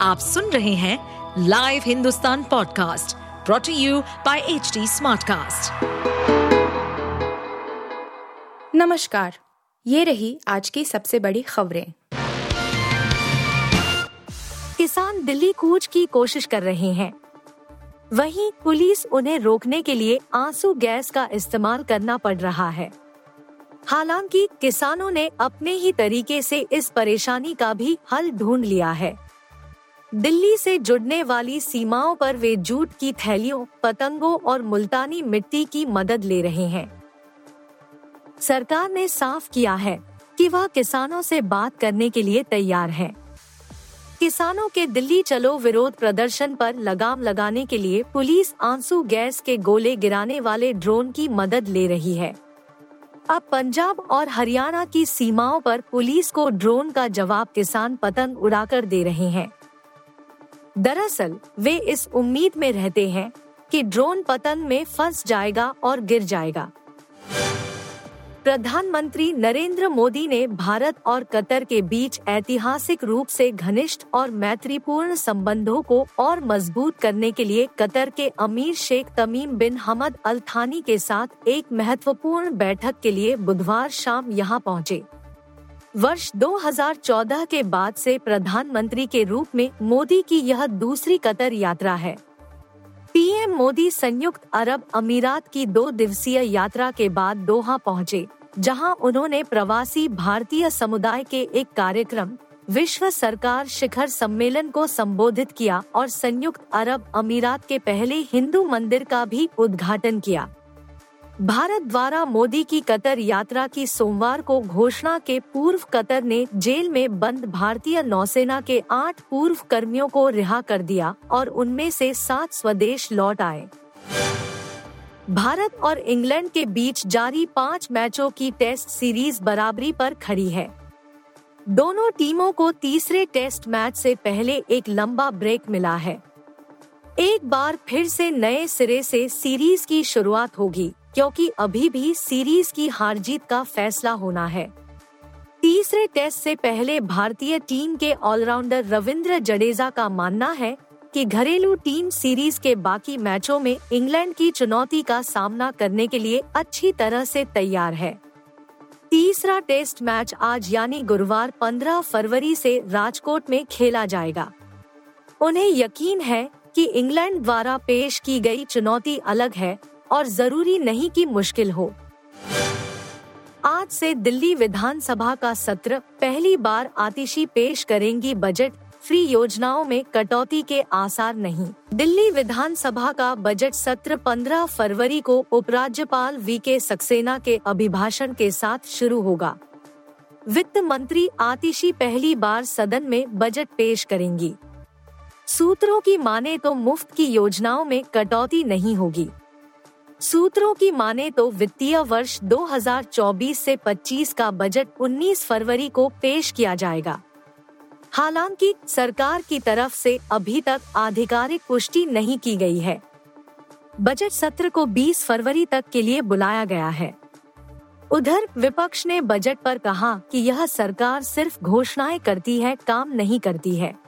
आप सुन रहे हैं live Hindustan podcast brought to you by H Smartcast. नमस्कार, ये रही आज की सबसे बड़ी खबरें। किसान दिल्ली कूच की कोशिश कर रहे हैं। वहीं पुलिस उन्हें रोकने के लिए आँसू गैस का इस्तेमाल करना पड़ रहा है। हालाँकि किसानों ने अपने ही तरीके से इस परेशानी का भी हल ढूंढ लिया है। दिल्ली से जुड़ने वाली सीमाओं पर वे जूट की थैलियों, पतंगों और मुल्तानी मिट्टी की मदद ले रहे हैं। सरकार ने साफ़ किया है कि वह किसानों से बात करने के लिए तैयार है। किसानों के दिल्ली चलो विरोध प्रदर्शन पर लगाम लगाने के लिए पुलिस आँसू गैस के गोले गिराने वाले ड्रोन की मदद ले रही है। अब पंजाब और हरियाणा की सीमाओं पर पुलिस को ड्रोन का जवाब किसान पतंग उड़ाकर दे रहे हैं। दरअसल, वे इस उम्मीद में रहते हैं कि ड्रोन पतंग में फंस जाएगा और गिर जाएगा। प्रधानमंत्री नरेंद्र मोदी ने भारत और कतर के बीच ऐतिहासिक रूप से घनिष्ठ और मैत्रीपूर्ण संबंधों को और मज़बूत करने के लिए कतर के अमीर शेख तमीम बिन हमद अल थानी के साथ एक महत्वपूर्ण बैठक के लिए बुधवार शाम यहाँ पहुँचे। वर्ष 2014 के बाद से प्रधानमंत्री के रूप में मोदी की यह दूसरी कतर यात्रा है। पीएम मोदी संयुक्त अरब अमीरात की दो दिवसीय यात्रा के बाद दोहा पहुँचे, जहाँ उन्होंने प्रवासी भारतीय समुदाय के एक कार्यक्रम, विश्व सरकार शिखर सम्मेलन को संबोधित किया और संयुक्त अरब अमीरात के पहले हिंदू मंदिर का भी उद्घाटन किया। भारत द्वारा मोदी की कतर यात्रा की सोमवार को घोषणा के पूर्व कतर ने जेल में बंद भारतीय नौसेना के आठ पूर्व कर्मियों को रिहा कर दिया और उनमें से सात स्वदेश लौट आए। भारत और इंग्लैंड के बीच जारी पाँच मैचों की टेस्ट सीरीज़ बराबरी पर खड़ी है। दोनों टीमों को तीसरे टेस्ट मैच से पहले एक लंबा ब्रेक मिला है। एक बार फिर से नए सिरे से सीरीज़ की शुरुआत होगी। क्योंकि अभी भी सीरीज़ की हार जीत का फैसला होना है। तीसरे टेस्ट से पहले भारतीय टीम के ऑलराउंडर रविंद्र जडेजा का मानना है कि घरेलू टीम सीरीज़ के बाकी मैचों में इंग्लैंड की चुनौती का सामना करने के लिए अच्छी तरह से तैयार है। तीसरा टेस्ट मैच आज यानी गुरुवार 15 फरवरी से राजकोट में खेला जाएगा। उन्हें यकीन है कि इंग्लैंड द्वारा पेश की गई चुनौती अलग है और ज़रूरी नहीं कि मुश्किल हो। आज से दिल्ली विधानसभा का सत्र पहली बार आतिशी पेश करेंगी बजट, फ्री योजनाओं में कटौती के आसार नहीं। दिल्ली विधानसभा का बजट सत्र 15 फरवरी को उपराज्यपाल वी के सक्सेना के अभिभाषण के साथ शुरू होगा। वित्त मंत्री आतिशी पहली बार सदन में बजट पेश करेंगी। सूत्रों की माने तो मुफ़्त की योजनाओं में कटौती नहीं होगी। सूत्रों की माने तो वित्तीय वर्ष 2024 से 25 का बजट 19 फरवरी को पेश किया जाएगा। हालाँकि, सरकार की तरफ़ से अभी तक आधिकारिक पुष्टि नहीं की गई है। बजट सत्र को 20 फरवरी तक के लिए बुलाया गया है। उधर, विपक्ष ने बजट पर कहा कि यह सरकार सिर्फ़ घोषणाएँ करती है, काम नहीं करती है।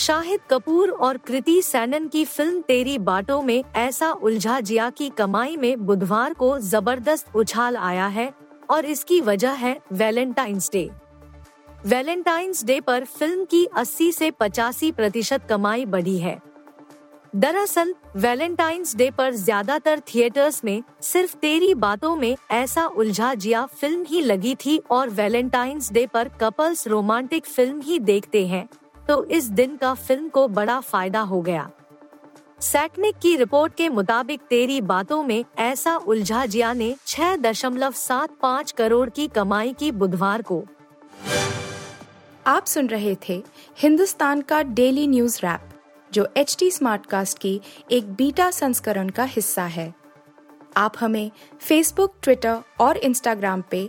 शाहिद कपूर और कृति सैनन की फ़िल्म तेरी बाटों में ऐसा उलझा जिया की कमाई में बुधवार को ज़बरदस्त उछाल आया है और इसकी वजह है वैलेंटाइंस डे। वैलेंटाइंस डे पर फ़िल्म की 80 से पचासी प्रतिशत कमाई बढ़ी है। दरअसल, वैलेंटाइंस डे पर ज़्यादातर थिएटर्स में सिर्फ़ तेरी बातों में ऐसा उलझा जिया फ़िल्म ही लगी थी और वैलेंटाइंस डे पर कपल्स रोमांटिक फ़िल्म ही देखते हैं। तो इस दिन का फ़िल्म को बड़ा फ़ायदा हो गया। सैटनिक की रिपोर्ट के मुताबिक तेरी बातों में ऐसा उलझा जिया ने छह दशमलव सात पाँच करोड़ की कमाई की बुधवार को। आप सुन रहे थे हिंदुस्तान का डेली न्यूज़ रैप, जो एच टी स्मार्ट कास्ट की एक बीटा संस्करण का हिस्सा है। आप हमें फेसबुक ट्विटर और इंस्टाग्राम पे